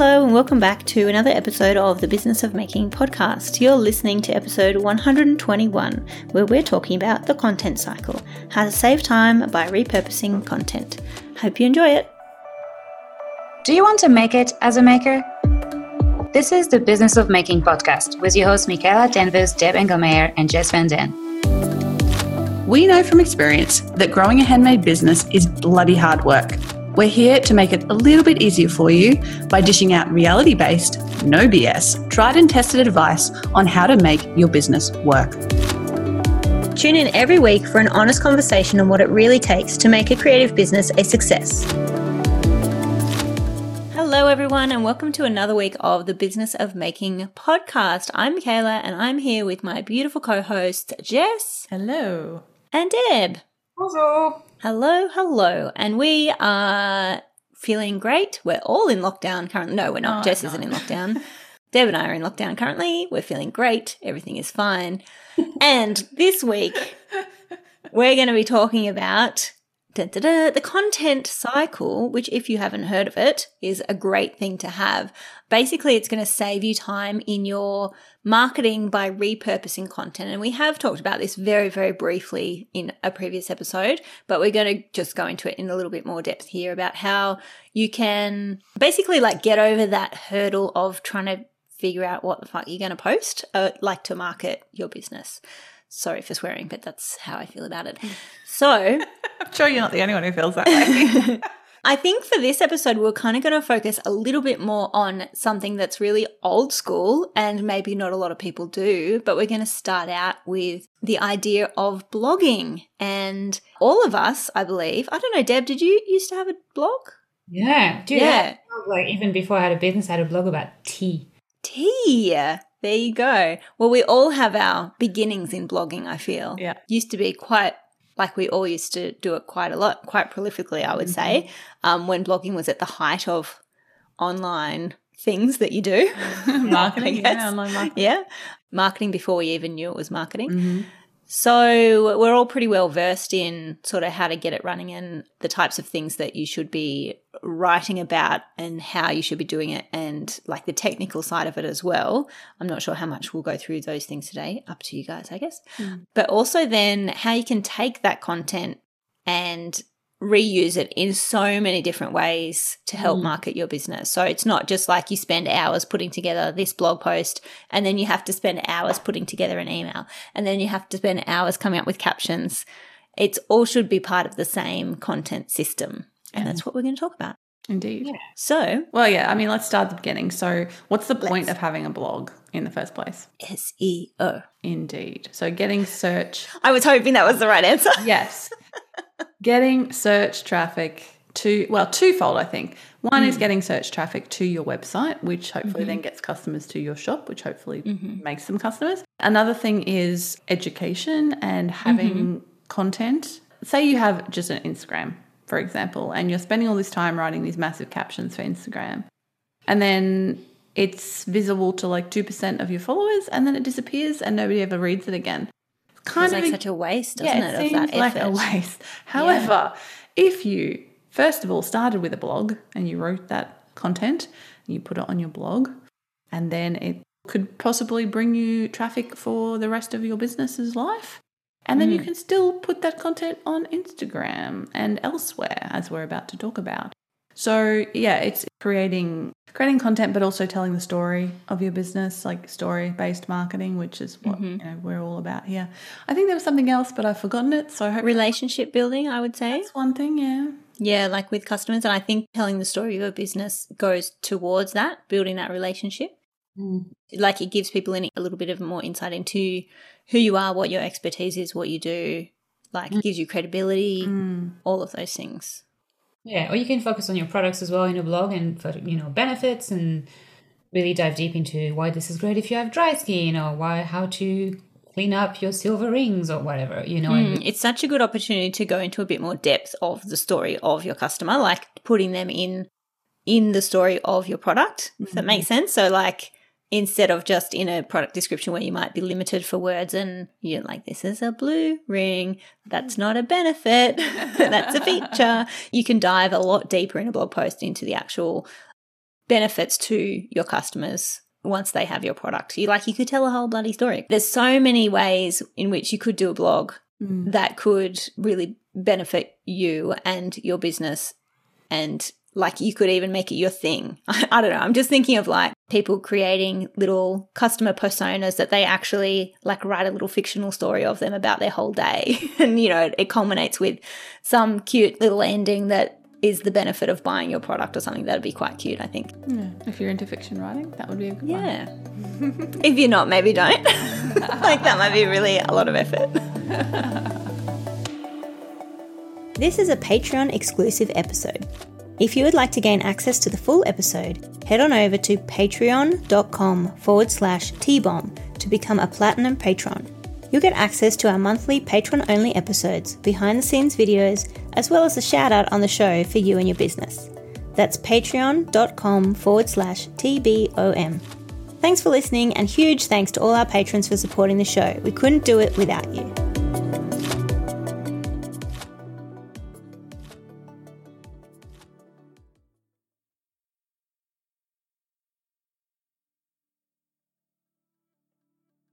Hello, and welcome back to another episode of the Business of Making podcast. You're listening to episode 121, where we're talking about the content cycle how to save time by repurposing content. Hope you enjoy it. Do you want to make it as a maker? This is the Business of Making podcast with your hosts Michaela Danvers, Deb Engelmeyer, and Jess Van Den. We know from experience that growing a handmade business is bloody hard work. We're here to make it a little bit easier for you by dishing out reality based, no BS, tried and tested advice on how to make your business work. Tune in every week for an honest conversation on what it really takes to make a creative business a success. Hello, everyone, and welcome to another week of the Business of Making podcast. I'm Michaela, and I'm here with my beautiful co host, Jess. Hello. And Deb. Hello. Hello, hello. And we are feeling great. We're all in lockdown currently. No, we're not. Oh, Jess no. isn't in lockdown. Deb and I are in lockdown currently. We're feeling great. Everything is fine. and this week, we're going to be talking about the content cycle, which, if you haven't heard of it, is a great thing to have. Basically, it's going to save you time in your marketing by repurposing content. And we have talked about this very, very briefly in a previous episode, but we're going to just go into it in a little bit more depth here about how you can basically like get over that hurdle of trying to figure out what the fuck you're going to post, uh, like to market your business. Sorry for swearing, but that's how I feel about it. So, I'm sure you're not the only one who feels that way. I think for this episode, we're kind of going to focus a little bit more on something that's really old school and maybe not a lot of people do, but we're going to start out with the idea of blogging. And all of us, I believe, I don't know, Deb, did you used to have a blog? Yeah, dude. Yeah. Yeah. Like even before I had a business, I had a blog about tea. Tea. There you go. Well, we all have our beginnings in blogging, I feel. Yeah. Used to be quite like we all used to do it quite a lot, quite prolifically, I would say, um, when blogging was at the height of online things that you do. marketing, yeah, online marketing. Yeah. Marketing before we even knew it was marketing. Mhm. So we're all pretty well versed in sort of how to get it running and the types of things that you should be writing about and how you should be doing it and like the technical side of it as well. I'm not sure how much we'll go through those things today, up to you guys, I guess. Hmm. But also then how you can take that content and reuse it in so many different ways to help Mm. market your business. So it's not just like you spend hours putting together this blog post and then you have to spend hours putting together an email and then you have to spend hours coming up with captions. It's all should be part of the same content system. And that's what we're going to talk about. Indeed. So, Well, yeah, I mean, let's start at the beginning. So, what's the point of having a blog in the first place? SEO. Indeed. So, getting search I was hoping that was the right answer. Yes. Getting search traffic to, well, twofold, I think. One is hmm. getting search traffic to your website, which hopefully then mm-hmm. gets customers to your shop, which hopefully mm-hmm. makes them customers. Another thing is education and having mm-hmm. content. Say you have just an Instagram, for example, and you're spending all this time writing these massive captions for Instagram. And then it's visible to like 2% of your followers and then it disappears and nobody ever reads it again. It's kind of like a- such a waste, doesn't yeah, it, it seems like effort? a waste. However, if you first of all started with a blog and you wrote that content, and you put it on your blog, and then it could possibly bring you traffic for the rest of your business's life. And then you mm. can still put that content on Instagram and elsewhere, as we're about to talk about. So yeah, it's creating creating content, but also telling the story of your business, like story based marketing, which is what mm-hmm. you know we're all about here. I think there was something else, but I've forgotten it. So I hope Relationship building, I would say. that's one thing. Yeah, Yeah, like with customers. And I think telling the story of your business goes towards that, building that relationship. Mm. Like it gives people a little bit of more insight into who you are, what your expertise is, what you do. Like it gives you credibility, mm. all of those things. Yeah, or you can focus on your products as well in your blog and for you know benefits and really dive deep into why this is great if you have dry skin or why how to clean up your silver rings or whatever. You know, Mm, It's such a good opportunity to go into a bit more depth of the story of your customer, like putting them in in the story of your product. If that makes sense. So like instead of just in a product description where you might be limited for words and you're like, this is a blue ring. That's not a benefit. That's a feature. You can dive a lot deeper in a blog post into the actual benefits to your customers once they have your product. You like you could tell a whole bloody story. There's so many ways in which you could do a blog mm. that could really benefit you and your business and like you could even make it your thing. I, don't know. I'm just thinking of like people creating little customer personas that they actually like write a little fictional story of them about their whole day. and you know, it culminates with some cute little ending that is the benefit of buying your product or something. That'd be quite cute, I think. Yeah. If you're into fiction writing, that would be a good one. Yeah. if you're not, maybe don't. like that might be really a lot of effort. this is a Patreon exclusive episode. If you would like to gain access to the full episode, head on over to patreon.com forward slash TBOM to become a platinum patron. You'll get access to our monthly patron only episodes, behind the scenes videos, as well as a shout out on the show for you and your business. That's patreon.com forward slash TBOM. Thanks for listening, and huge thanks to all our patrons for supporting the show. We couldn't do it without you.